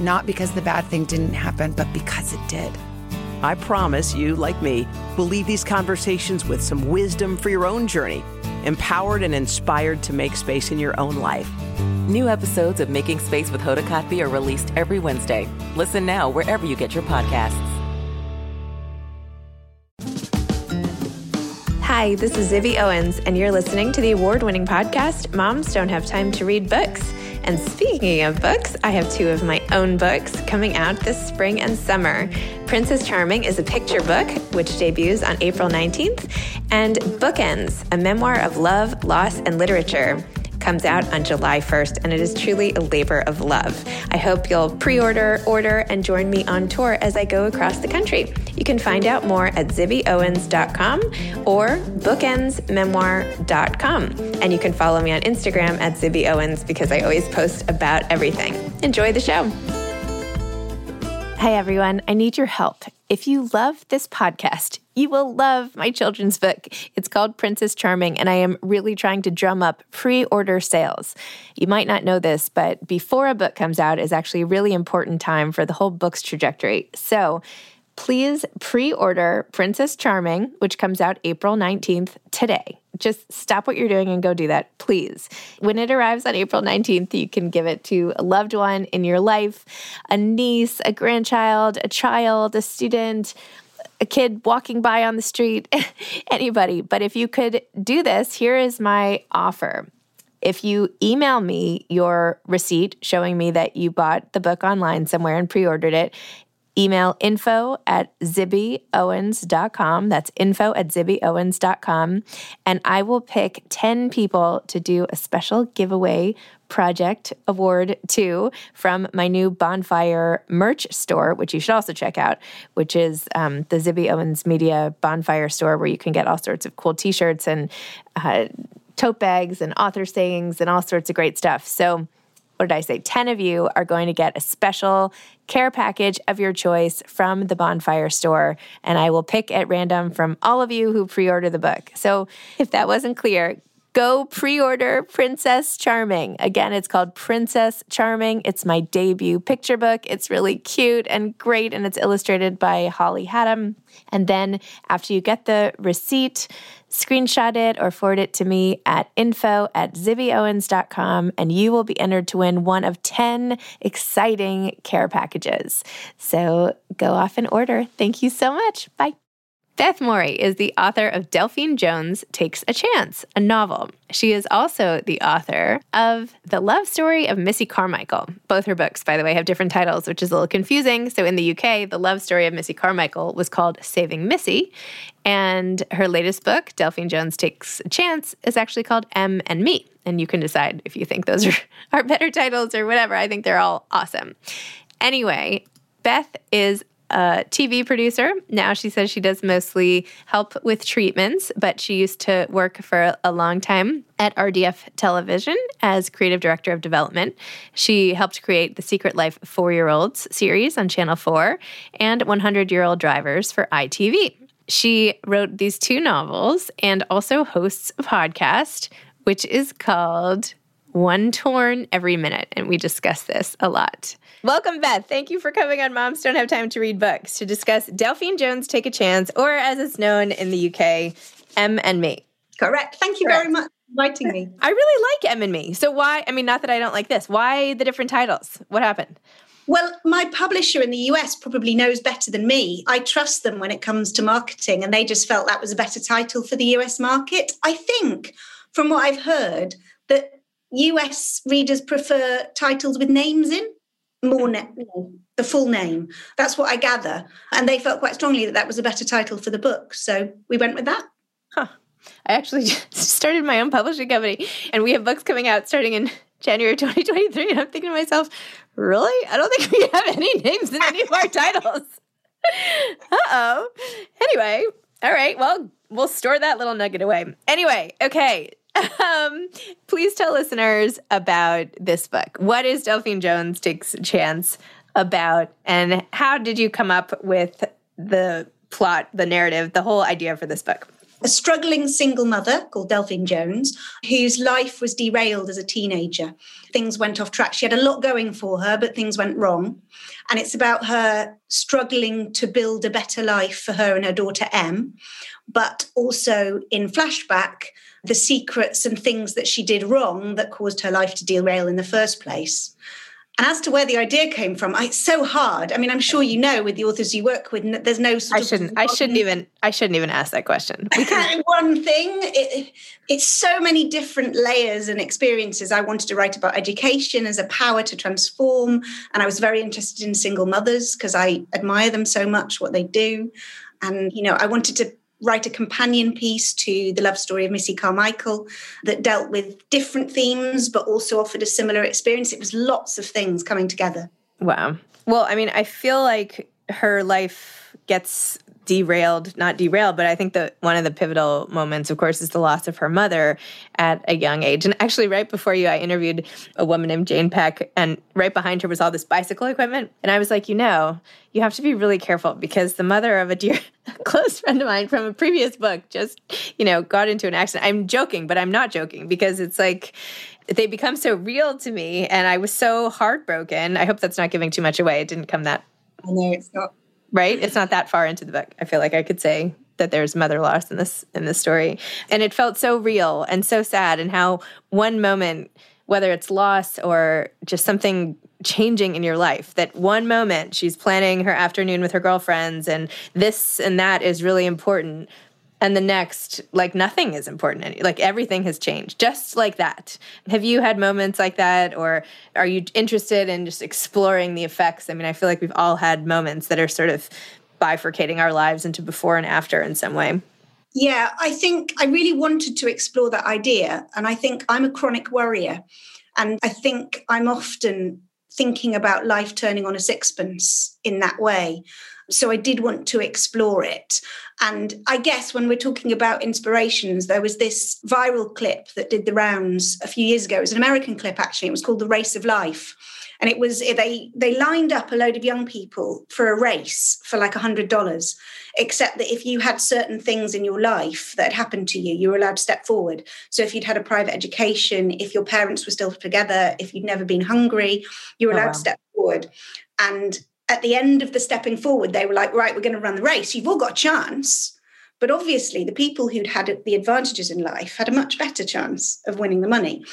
not because the bad thing didn't happen, but because it did. I promise you, like me, will leave these conversations with some wisdom for your own journey, empowered and inspired to make space in your own life. New episodes of Making Space with Hoda Kotb are released every Wednesday. Listen now wherever you get your podcasts. Hi, this is Zibby Owens, and you're listening to the award winning podcast, Moms Don't Have Time to Read Books. And speaking of books, I have two of my own books coming out this spring and summer. Princess Charming is a picture book, which debuts on April 19th, and Bookends, a memoir of love, loss, and literature comes out on July 1st, and it is truly a labor of love. I hope you'll pre order, order, and join me on tour as I go across the country. You can find out more at zibbyowens.com or bookendsmemoir.com. And you can follow me on Instagram at zibbyowens because I always post about everything. Enjoy the show. Hey everyone, I need your help. If you love this podcast, you will love my children's book. It's called Princess Charming, and I am really trying to drum up pre order sales. You might not know this, but before a book comes out is actually a really important time for the whole book's trajectory. So please pre order Princess Charming, which comes out April 19th today. Just stop what you're doing and go do that, please. When it arrives on April 19th, you can give it to a loved one in your life a niece, a grandchild, a child, a student a kid walking by on the street, anybody. But if you could do this, here is my offer. If you email me your receipt showing me that you bought the book online somewhere and pre ordered it, email info at zibbyowens.com. That's info at zibbyowens.com. And I will pick 10 people to do a special giveaway project award to from my new bonfire merch store, which you should also check out, which is um, the Zibby Owens Media Bonfire store, where you can get all sorts of cool t shirts and uh, tote bags and author sayings and all sorts of great stuff. So, what did I say? 10 of you are going to get a special care package of your choice from the Bonfire store. And I will pick at random from all of you who pre order the book. So if that wasn't clear, go pre order Princess Charming. Again, it's called Princess Charming. It's my debut picture book. It's really cute and great, and it's illustrated by Holly Hatam. And then after you get the receipt, screenshot it or forward it to me at info at zibbyowens.com, and you will be entered to win one of 10 exciting care packages. So go off and order. Thank you so much. Bye. Beth Morrey is the author of Delphine Jones Takes a Chance, a novel. She is also the author of The Love Story of Missy Carmichael. Both her books, by the way, have different titles, which is a little confusing. So in the UK, The Love Story of Missy Carmichael was called Saving Missy. And her latest book, Delphine Jones Takes a Chance, is actually called Em and Me. And you can decide if you think those are, are better titles or whatever. I think they're all awesome. Anyway, Beth is a TV producer. Now she says she does mostly help with treatments, but she used to work for a long time at RDF Television as creative director of development. She helped create the Secret Life Four Year Olds series on Channel 4 and 100 Year Old Drivers for ITV. She wrote these two novels and also hosts a podcast, which is called One Torn Every Minute. And we discuss this a lot. Welcome, Beth. Thank you for coming on Moms Don't Have Time to Read Books to discuss Delphine Jones Take a Chance, or as it's known in the UK, Em and Me. Correct. Thank you Correct. very much for inviting me. I really like Em and Me. So why? I mean, not that I don't like this. Why the different titles? What happened? Well, my publisher in the US probably knows better than me. I trust them when it comes to marketing, and they just felt that was a better title for the US market. I think, from what I've heard, that US readers prefer titles with names in more na- the full name. That's what I gather, and they felt quite strongly that that was a better title for the book. So we went with that. Huh. I actually started my own publishing company, and we have books coming out starting in January 2023. And I'm thinking to myself, really? I don't think we have any names in any of our titles. uh oh. Anyway, all right. Well, we'll store that little nugget away. Anyway, okay. Um, please tell listeners about this book. What is Delphine Jones Takes a Chance about, and how did you come up with the plot, the narrative, the whole idea for this book? A struggling single mother called Delphine Jones, whose life was derailed as a teenager. Things went off track. She had a lot going for her, but things went wrong. And it's about her struggling to build a better life for her and her daughter Em, but also in flashback, the secrets and things that she did wrong that caused her life to derail in the first place. And as to where the idea came from, it's so hard. I mean, I'm sure you know with the authors you work with, there's no. I shouldn't. I shouldn't even. I shouldn't even ask that question. Can... One thing, it, it's so many different layers and experiences. I wanted to write about education as a power to transform, and I was very interested in single mothers because I admire them so much, what they do, and you know, I wanted to write a companion piece to the love story of Missy Carmichael that dealt with different themes but also offered a similar experience. It was lots of things coming together. Wow. Well, I mean, I feel like her life gets derailed, not derailed, but I think that one of the pivotal moments, of course, is the loss of her mother at a young age. And actually, right before you, I interviewed a woman named Jane Peck, and right behind her was all this bicycle equipment. And I was like, you know, you have to be really careful because the mother of a dear close friend of mine from a previous book just, you know, got into an accident. I'm joking, but I'm not joking because it's like, they become so real to me and I was so heartbroken. I hope that's not giving too much away. It didn't come that I know it's not right? It's not that far into the book. I feel like I could say that there's mother loss in this in this story. And it felt so real and so sad and how one moment whether it's loss or just something changing in your life that one moment she's planning her afternoon with her girlfriends and this and that is really important and the next like nothing is important any like everything has changed just like that. Have you had moments like that or are you interested in just exploring the effects? I mean i feel like we've all had moments that are sort of bifurcating our lives into before and after in some way. Yeah i think i really wanted to explore that idea and i think i'm a chronic worrier and i think i'm often thinking about life turning on a sixpence in that way so I did want to explore it. And I guess when we're talking about inspirations, there was this viral clip that did the rounds a few years ago. It was an American clip, actually. It was called The Race of Life. And it was they they lined up a load of young people for a race for like a hundred dollars, except that if you had certain things in your life that had happened to you, you were allowed to step forward. So if you'd had a private education, if your parents were still together, if you'd never been hungry, you were oh, allowed oh, wow. to step forward. And at the end of the stepping forward, they were like, right, we're going to run the race. You've all got a chance. But obviously, the people who'd had the advantages in life had a much better chance of winning the money.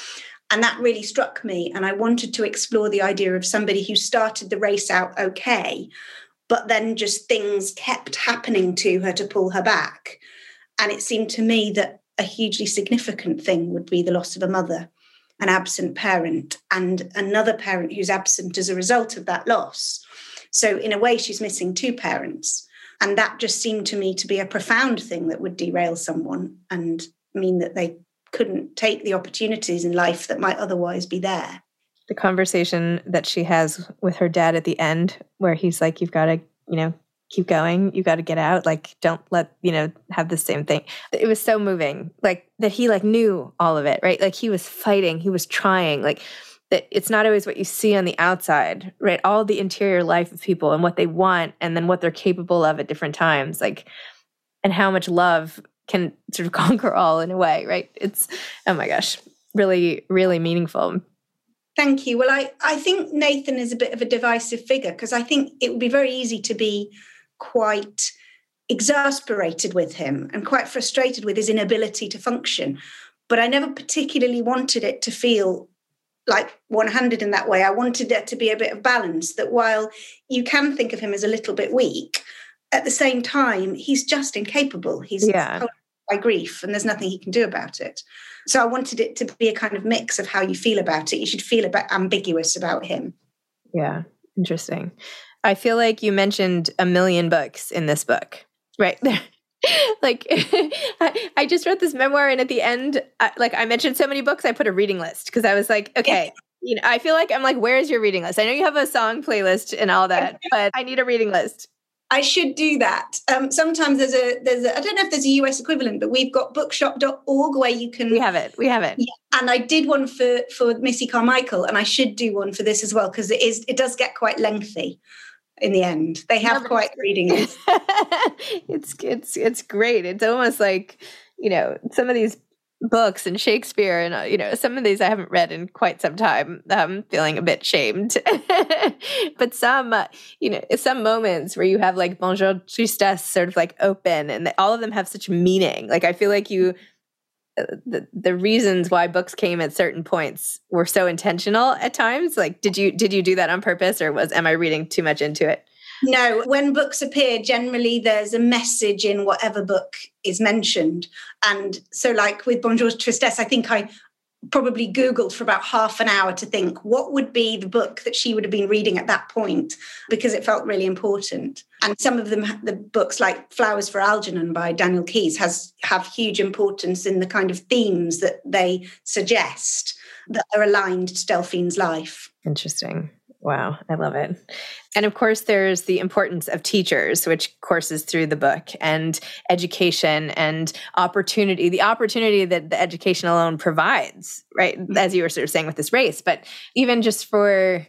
And that really struck me. And I wanted to explore the idea of somebody who started the race out okay, but then just things kept happening to her to pull her back. And it seemed to me that a hugely significant thing would be the loss of a mother, an absent parent, and another parent who's absent as a result of that loss. So, in a way, she's missing two parents. And that just seemed to me to be a profound thing that would derail someone and mean that they couldn't take the opportunities in life that might otherwise be there. The conversation that she has with her dad at the end, where he's like, You've got to, you know, keep going. You got to get out. Like, don't let, you know, have the same thing. It was so moving. Like, that he like knew all of it, right? Like, he was fighting, he was trying. Like, that it's not always what you see on the outside, right? All the interior life of people and what they want and then what they're capable of at different times, like, and how much love can sort of conquer all in a way, right? It's, oh my gosh, really, really meaningful. Thank you. Well, I, I think Nathan is a bit of a divisive figure because I think it would be very easy to be quite exasperated with him and quite frustrated with his inability to function. but I never particularly wanted it to feel like one handed in that way. I wanted there to be a bit of balance that while you can think of him as a little bit weak, at the same time, he's just incapable. He's yeah. by grief and there's nothing he can do about it. So I wanted it to be a kind of mix of how you feel about it. You should feel a bit ambiguous about him. Yeah, interesting. I feel like you mentioned a million books in this book, right? like I, I, just wrote this memoir and at the end I, like i mentioned so many books i put a reading list because i was like okay you know i feel like i'm like where's your reading list i know you have a song playlist and all that but i need a reading list I should do that. Um, sometimes there's a there's a I don't know if there's a US equivalent, but we've got bookshop.org where you can We have it. We have it. Yeah, and I did one for for Missy Carmichael and I should do one for this as well because it is it does get quite lengthy in the end. They have no, quite reading it. it's it's it's great. It's almost like you know some of these books and Shakespeare and uh, you know some of these I haven't read in quite some time. I'm feeling a bit shamed, but some uh, you know some moments where you have like Bonjour Tristesse sort of like open and all of them have such meaning. Like I feel like you the the reasons why books came at certain points were so intentional at times. Like did you did you do that on purpose or was am i reading too much into it? No when books appear generally there's a message in whatever book is mentioned. And so like with bonjour tristesse i think i probably Googled for about half an hour to think what would be the book that she would have been reading at that point because it felt really important. And some of them, the books like Flowers for Algernon by Daniel Keyes, has have huge importance in the kind of themes that they suggest that are aligned to Delphine's life. Interesting. Wow, I love it. And of course, there's the importance of teachers, which courses through the book, and education and opportunity, the opportunity that the education alone provides, right? Mm-hmm. As you were sort of saying with this race, but even just for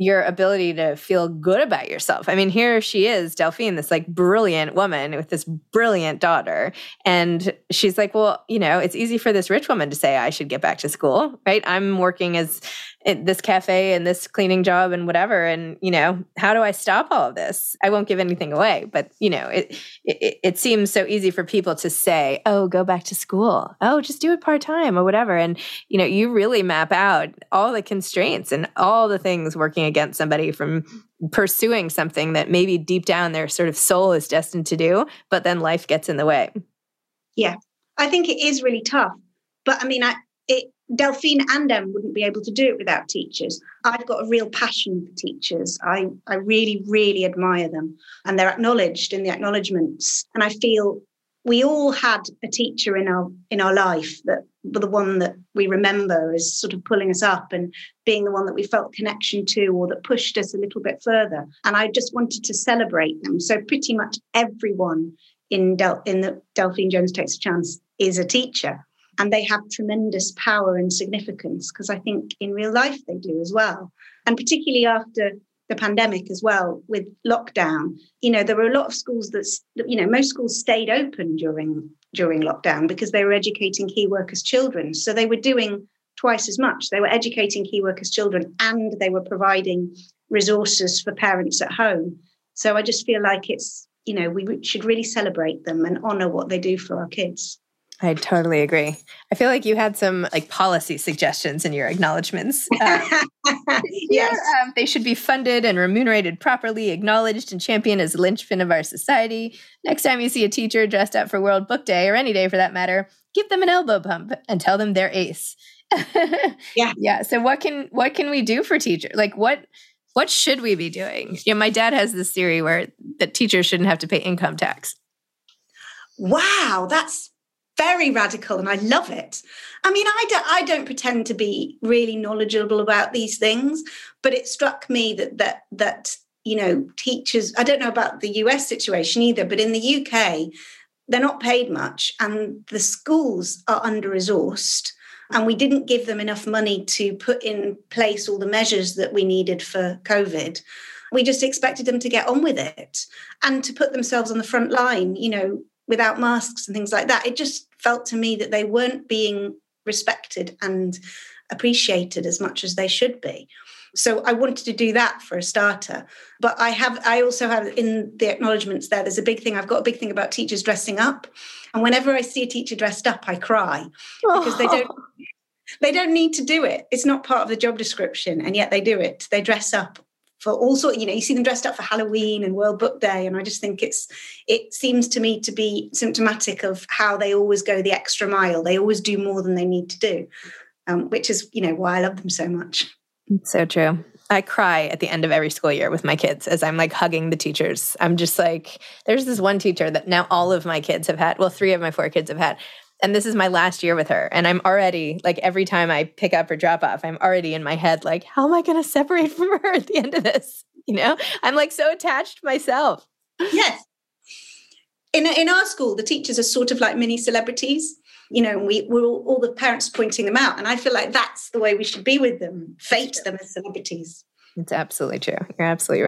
your ability to feel good about yourself. I mean, here she is, Delphine, this like brilliant woman with this brilliant daughter. And she's like, well, you know, it's easy for this rich woman to say I should get back to school, right? I'm working as Eh, this cafe and this cleaning job and whatever and you know how do i stop all of this? I won't give anything away but you know it, it it seems so easy for people to say oh go back to school. Oh just do it part-time or whatever and you know you really map out all the constraints and all the things working against somebody from pursuing something that maybe deep down their sort of soul is destined to do but then life gets in the way. Yeah. I think it is really tough but i mean i it Delphine and Em wouldn't be able to do it without teachers. I've got a real passion for teachers. I, I really, really admire them. And they're acknowledged in the acknowledgements. And I feel we all had a teacher in our in our life that the one that we remember as sort of pulling us up and being the one that we felt connection to or that pushed us a little bit further. And I just wanted to celebrate them. So pretty much everyone in Del- in the Delphine Jones Takes a Chance is a teacher and they have tremendous power and significance because I think in real life they do as well. And particularly after the pandemic as well with lockdown, you know, there were a lot of schools that, you know, most schools stayed open during during lockdown because they were educating key workers' children. So they were doing twice as much. They were educating key workers' children and they were providing resources for parents at home. So I just feel like it's, you know, we should really celebrate them and honor what they do for our kids. I totally agree. I feel like you had some like policy suggestions in your acknowledgments. Uh, yes, um, they should be funded and remunerated properly, acknowledged and championed as linchpin of our society. Next time you see a teacher dressed up for World Book Day or any day for that matter, give them an elbow bump and tell them they're ace. yeah, yeah. So what can what can we do for teachers? Like what what should we be doing? Yeah, my dad has this theory where that teachers shouldn't have to pay income tax. Wow, that's very radical and I love it. I mean, I don't, I don't pretend to be really knowledgeable about these things, but it struck me that that that you know teachers. I don't know about the US situation either, but in the UK, they're not paid much, and the schools are under resourced. And we didn't give them enough money to put in place all the measures that we needed for COVID. We just expected them to get on with it and to put themselves on the front line, you know, without masks and things like that. It just felt to me that they weren't being respected and appreciated as much as they should be. So I wanted to do that for a starter. But I have, I also have in the acknowledgements there, there's a big thing. I've got a big thing about teachers dressing up. And whenever I see a teacher dressed up, I cry because they don't oh. they don't need to do it. It's not part of the job description, and yet they do it. They dress up for all sorts. You know, you see them dressed up for Halloween and World Book Day, and I just think it's. It seems to me to be symptomatic of how they always go the extra mile. They always do more than they need to do, um, which is you know why I love them so much. So true. I cry at the end of every school year with my kids as I'm like hugging the teachers. I'm just like, there's this one teacher that now all of my kids have had, well, three of my four kids have had. And this is my last year with her. And I'm already like, every time I pick up or drop off, I'm already in my head, like, how am I going to separate from her at the end of this? You know, I'm like so attached myself. Yes. In, in our school, the teachers are sort of like mini celebrities you know, we we're all, all, the parents pointing them out. And I feel like that's the way we should be with them, fête them as celebrities. It's absolutely true. You're absolutely right.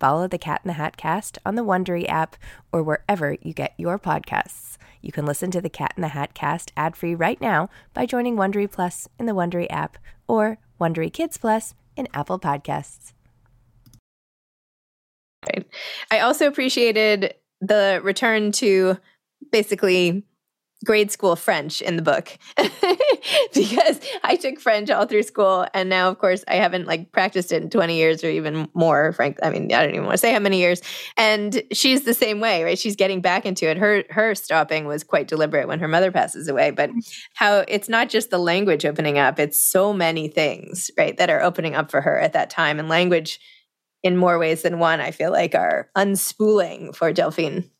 Follow the Cat in the Hat cast on the Wondery app or wherever you get your podcasts. You can listen to the Cat in the Hat cast ad-free right now by joining Wondery Plus in the Wondery app or Wondery Kids Plus in Apple Podcasts. I also appreciated the return to basically grade school French in the book because I took French all through school. And now, of course, I haven't like practiced it in 20 years or even more, frank. I mean, I don't even want to say how many years. And she's the same way, right? She's getting back into it. Her, her stopping was quite deliberate when her mother passes away, but how it's not just the language opening up, it's so many things, right? That are opening up for her at that time. And language in more ways than one, I feel like are unspooling for Delphine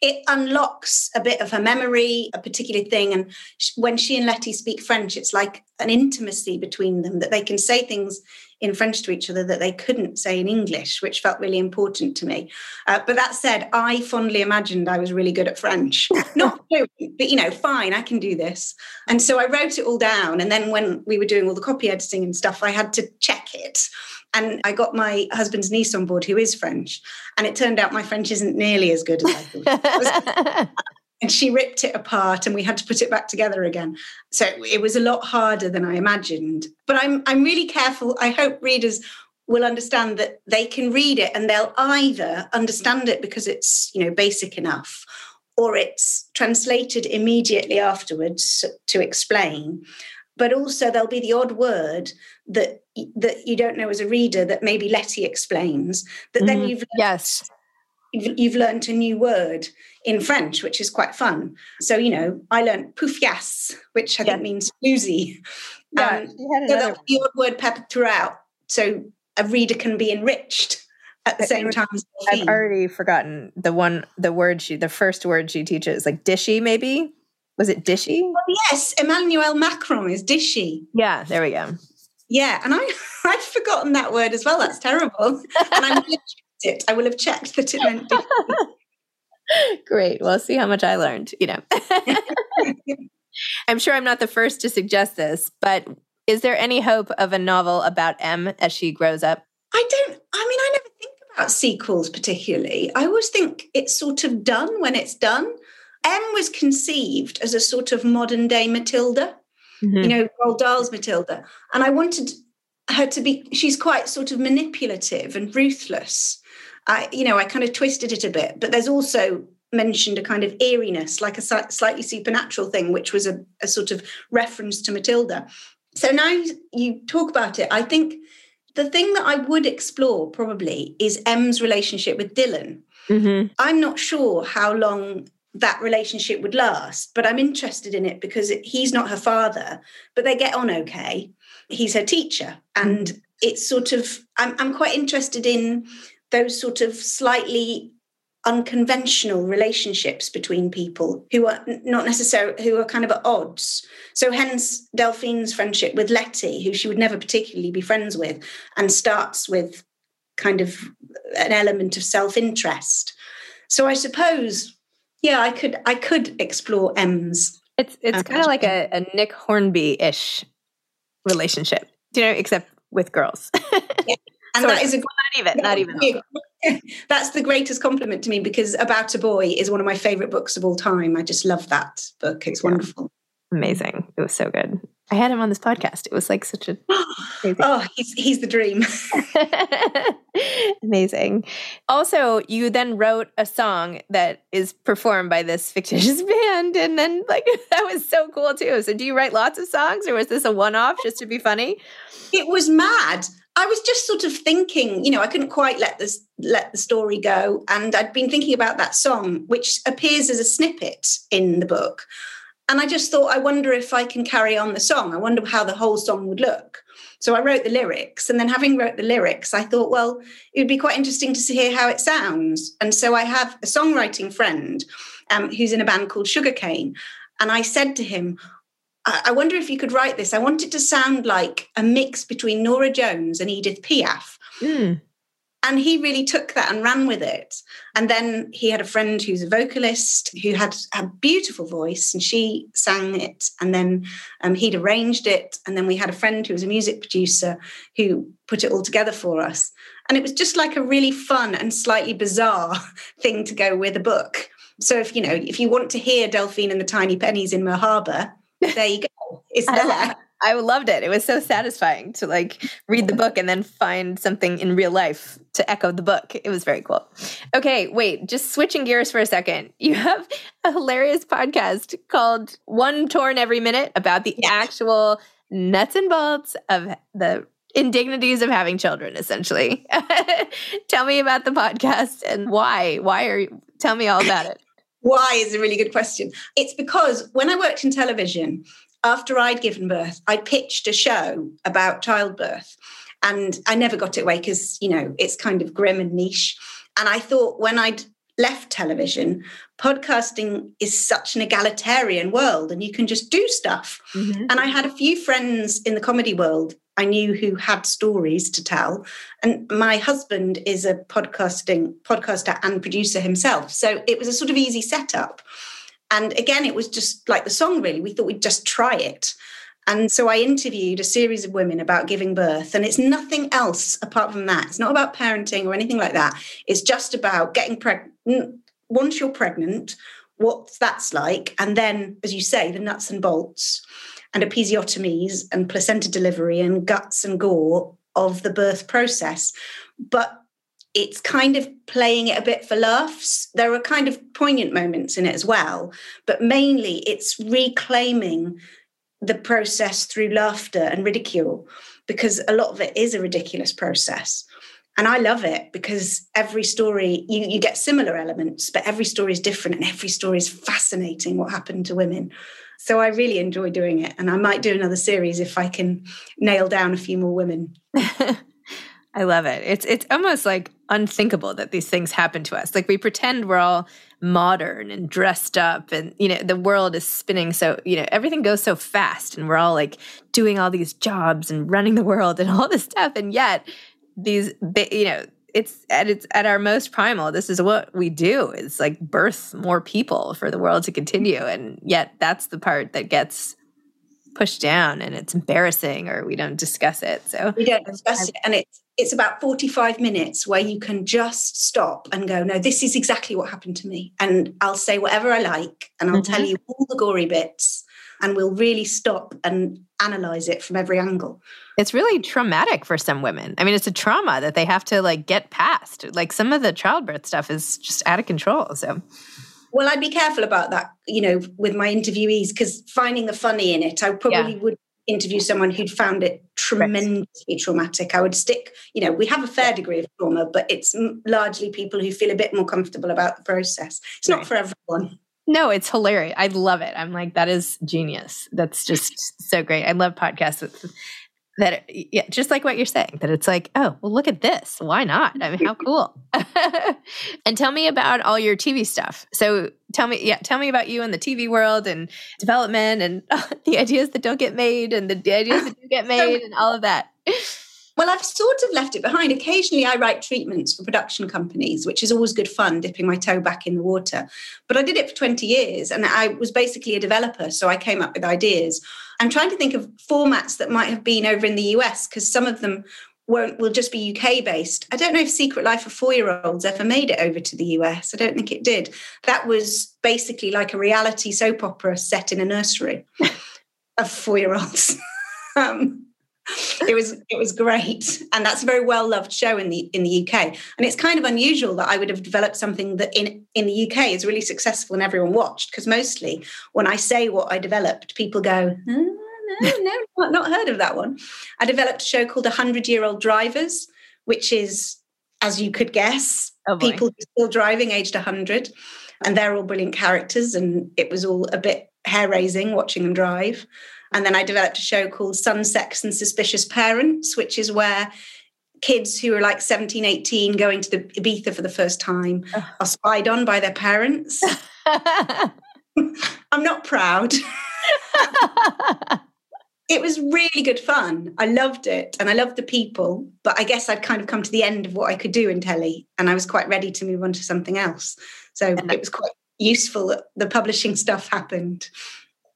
it unlocks a bit of her memory, a particular thing. And when she and Letty speak French, it's like an intimacy between them that they can say things in French to each other that they couldn't say in English, which felt really important to me. Uh, but that said, I fondly imagined I was really good at French. Not but you know, fine, I can do this. And so I wrote it all down. And then when we were doing all the copy editing and stuff, I had to check it. And I got my husband's niece on board, who is French. And it turned out my French isn't nearly as good as I thought. and she ripped it apart and we had to put it back together again so it was a lot harder than i imagined but i'm i'm really careful i hope readers will understand that they can read it and they'll either understand it because it's you know basic enough or it's translated immediately afterwards to explain but also there'll be the odd word that that you don't know as a reader that maybe Letty explains that mm-hmm. then you've learned, yes you've, you've learned a new word in French, which is quite fun. So you know, I learned poufias, which I yeah. think means floozy. Yeah, um, so the odd word peppered throughout, so a reader can be enriched at the same time. I've already forgotten the one, the word she, the first word she teaches, like dishy, maybe. Was it dishy? Oh, yes, Emmanuel Macron is dishy. Yeah, there we go. Yeah, and I I've forgotten that word as well. That's terrible. and I will have checked it. I will have checked that it meant. Great. Well, see how much I learned. You know, I'm sure I'm not the first to suggest this, but Is there any hope of a novel about Em as she grows up? I don't, I mean, I never think about sequels particularly. I always think it's sort of done when it's done. Em was conceived as a sort of modern day Matilda, mm-hmm. you know, Roald Dahl's Matilda. And I wanted her to be, she's quite sort of manipulative and ruthless. I, you know, I kind of twisted it a bit, but there's also mentioned a kind of eeriness, like a slightly supernatural thing, which was a, a sort of reference to Matilda. So now you talk about it, I think the thing that I would explore probably is Em's relationship with Dylan. Mm-hmm. I'm not sure how long that relationship would last, but I'm interested in it because he's not her father, but they get on okay. He's her teacher. And it's sort of, I'm, I'm quite interested in those sort of slightly unconventional relationships between people who are not necessarily who are kind of at odds so hence delphine's friendship with letty who she would never particularly be friends with and starts with kind of an element of self-interest so i suppose yeah i could i could explore Em's it's it's kind of like a, a nick hornby-ish relationship you know except with girls yeah. and that is a not even not even That's the greatest compliment to me because About a Boy is one of my favorite books of all time. I just love that book. It's yeah. wonderful. Amazing. It was so good. I had him on this podcast. It was like such a oh, he's he's the dream. Amazing. Also, you then wrote a song that is performed by this fictitious band, and then like that was so cool too. So, do you write lots of songs, or was this a one-off just to be funny? It was mad. I was just sort of thinking, you know, I couldn't quite let this let the story go, and I'd been thinking about that song, which appears as a snippet in the book, and I just thought, I wonder if I can carry on the song. I wonder how the whole song would look. So I wrote the lyrics, and then having wrote the lyrics, I thought, well, it would be quite interesting to hear how it sounds. And so I have a songwriting friend um, who's in a band called Sugarcane, and I said to him, I wonder if you could write this. I want it to sound like a mix between Norah Jones and Edith Piaf. Mm. And he really took that and ran with it. And then he had a friend who's a vocalist who had a beautiful voice, and she sang it. And then um, he'd arranged it. And then we had a friend who was a music producer who put it all together for us. And it was just like a really fun and slightly bizarre thing to go with a book. So if you know, if you want to hear Delphine and the Tiny Pennies in Mer Harbor, there you go. It's there. I loved it. It was so satisfying to like read the book and then find something in real life to echo the book. It was very cool. Okay, wait, just switching gears for a second. You have a hilarious podcast called One Torn Every Minute about the yeah. actual nuts and bolts of the indignities of having children essentially. tell me about the podcast and why. Why are you tell me all about it. Why is a really good question. It's because when I worked in television, after I'd given birth, I pitched a show about childbirth. And I never got it away because, you know, it's kind of grim and niche. And I thought when I'd left television, podcasting is such an egalitarian world and you can just do stuff. Mm-hmm. And I had a few friends in the comedy world I knew who had stories to tell. And my husband is a podcasting podcaster and producer himself. So it was a sort of easy setup. And again, it was just like the song, really. We thought we'd just try it. And so I interviewed a series of women about giving birth, and it's nothing else apart from that. It's not about parenting or anything like that. It's just about getting pregnant. Once you're pregnant, what that's like. And then, as you say, the nuts and bolts and episiotomies and placenta delivery and guts and gore of the birth process. But it's kind of playing it a bit for laughs. There are kind of poignant moments in it as well, but mainly it's reclaiming the process through laughter and ridicule because a lot of it is a ridiculous process. And I love it because every story, you, you get similar elements, but every story is different and every story is fascinating what happened to women. So I really enjoy doing it. And I might do another series if I can nail down a few more women. I love it. It's it's almost like unthinkable that these things happen to us. Like we pretend we're all modern and dressed up and you know the world is spinning so you know everything goes so fast and we're all like doing all these jobs and running the world and all this stuff and yet these you know it's at its at our most primal this is what we do it's like birth more people for the world to continue and yet that's the part that gets pushed down and it's embarrassing or we don't discuss it. So we don't discuss it. And it's it's about 45 minutes where you can just stop and go, no, this is exactly what happened to me. And I'll say whatever I like and I'll mm-hmm. tell you all the gory bits and we'll really stop and analyze it from every angle. It's really traumatic for some women. I mean, it's a trauma that they have to like get past. Like some of the childbirth stuff is just out of control. So well, I'd be careful about that, you know, with my interviewees because finding the funny in it, I probably yeah. would interview someone who'd found it tremendously traumatic. I would stick, you know, we have a fair degree of trauma, but it's largely people who feel a bit more comfortable about the process. It's not for everyone. No, it's hilarious. I love it. I'm like, that is genius. That's just so great. I love podcasts with that yeah just like what you're saying that it's like oh well look at this. Why not? I mean how cool. And tell me about all your tv stuff. So tell me yeah tell me about you in the tv world and development and uh, the ideas that don't get made and the ideas that do get made and all of that well, I've sort of left it behind. Occasionally, I write treatments for production companies, which is always good fun, dipping my toe back in the water. But I did it for 20 years and I was basically a developer. So I came up with ideas. I'm trying to think of formats that might have been over in the US because some of them won't will just be UK based. I don't know if Secret Life of Four Year Olds ever made it over to the US. I don't think it did. That was basically like a reality soap opera set in a nursery of four year olds. um, it was it was great. And that's a very well loved show in the in the UK and it's kind of unusual that I would have developed something that in in the UK is really successful and everyone watched. Because mostly when I say what I developed people go oh, no no not, not heard of that one. I developed a show called 100 year old drivers which is as you could guess oh people still driving aged 100 and they're all brilliant characters and it was all a bit hair raising watching them drive and then I developed a show called Sun, Sex and Suspicious Parents, which is where kids who are like 17, 18 going to the Ibiza for the first time are spied on by their parents. I'm not proud. it was really good fun. I loved it and I loved the people, but I guess I'd kind of come to the end of what I could do in telly and I was quite ready to move on to something else. So it was quite useful that the publishing stuff happened.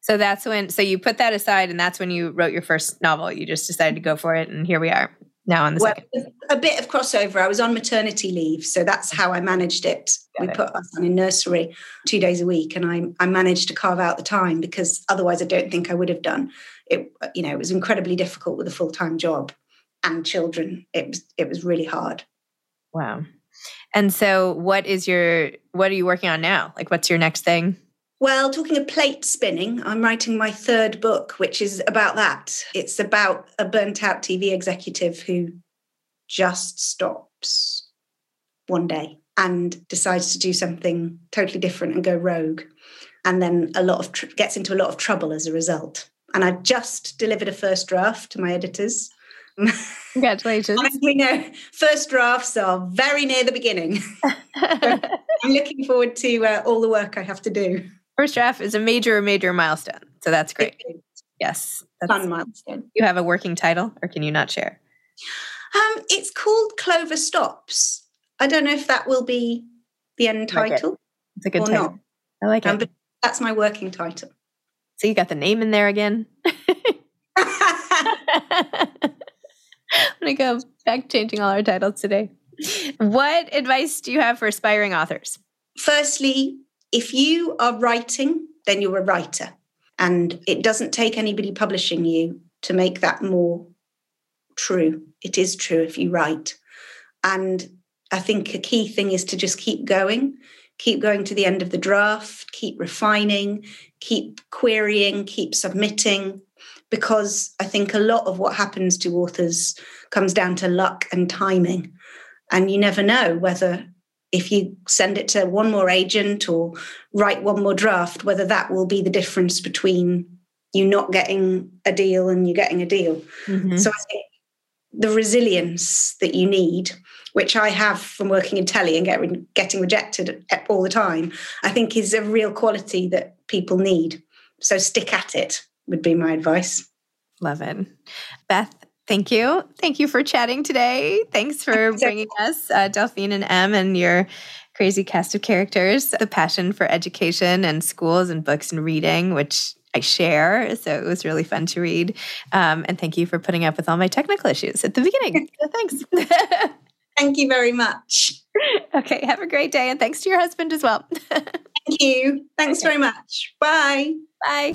So that's when, so you put that aside and that's when you wrote your first novel. You just decided to go for it. And here we are now on the well, second. A bit of crossover. I was on maternity leave. So that's how I managed it. Got we it. put us on in nursery two days a week. And I, I managed to carve out the time because otherwise I don't think I would have done it. You know, it was incredibly difficult with a full time job and children. It was, it was really hard. Wow. And so what is your, what are you working on now? Like, what's your next thing? Well, talking of plate spinning, I'm writing my third book, which is about that. It's about a burnt out TV executive who just stops one day and decides to do something totally different and go rogue. And then a lot of tr- gets into a lot of trouble as a result. And I just delivered a first draft to my editors. Congratulations. we know first drafts are very near the beginning. I'm looking forward to uh, all the work I have to do. First draft is a major, major milestone. So that's great. Yes. That's, Fun milestone. You have a working title or can you not share? Um, it's called Clover Stops. I don't know if that will be the end title. Like it's a good title. Not. I like um, it. That's my working title. So you got the name in there again. I'm going to go back changing all our titles today. What advice do you have for aspiring authors? Firstly, if you are writing, then you're a writer. And it doesn't take anybody publishing you to make that more true. It is true if you write. And I think a key thing is to just keep going, keep going to the end of the draft, keep refining, keep querying, keep submitting, because I think a lot of what happens to authors comes down to luck and timing. And you never know whether if you send it to one more agent or write one more draft, whether that will be the difference between you not getting a deal and you getting a deal. Mm-hmm. So I think the resilience that you need, which I have from working in telly and get, getting rejected all the time, I think is a real quality that people need. So stick at it would be my advice. Love it. Beth, Thank you. Thank you for chatting today. Thanks for bringing us uh, Delphine and Em and your crazy cast of characters, the passion for education and schools and books and reading, which I share. So it was really fun to read. Um, and thank you for putting up with all my technical issues at the beginning. so thanks. thank you very much. Okay, have a great day. And thanks to your husband as well. thank you. Thanks okay. very much. Bye. Bye.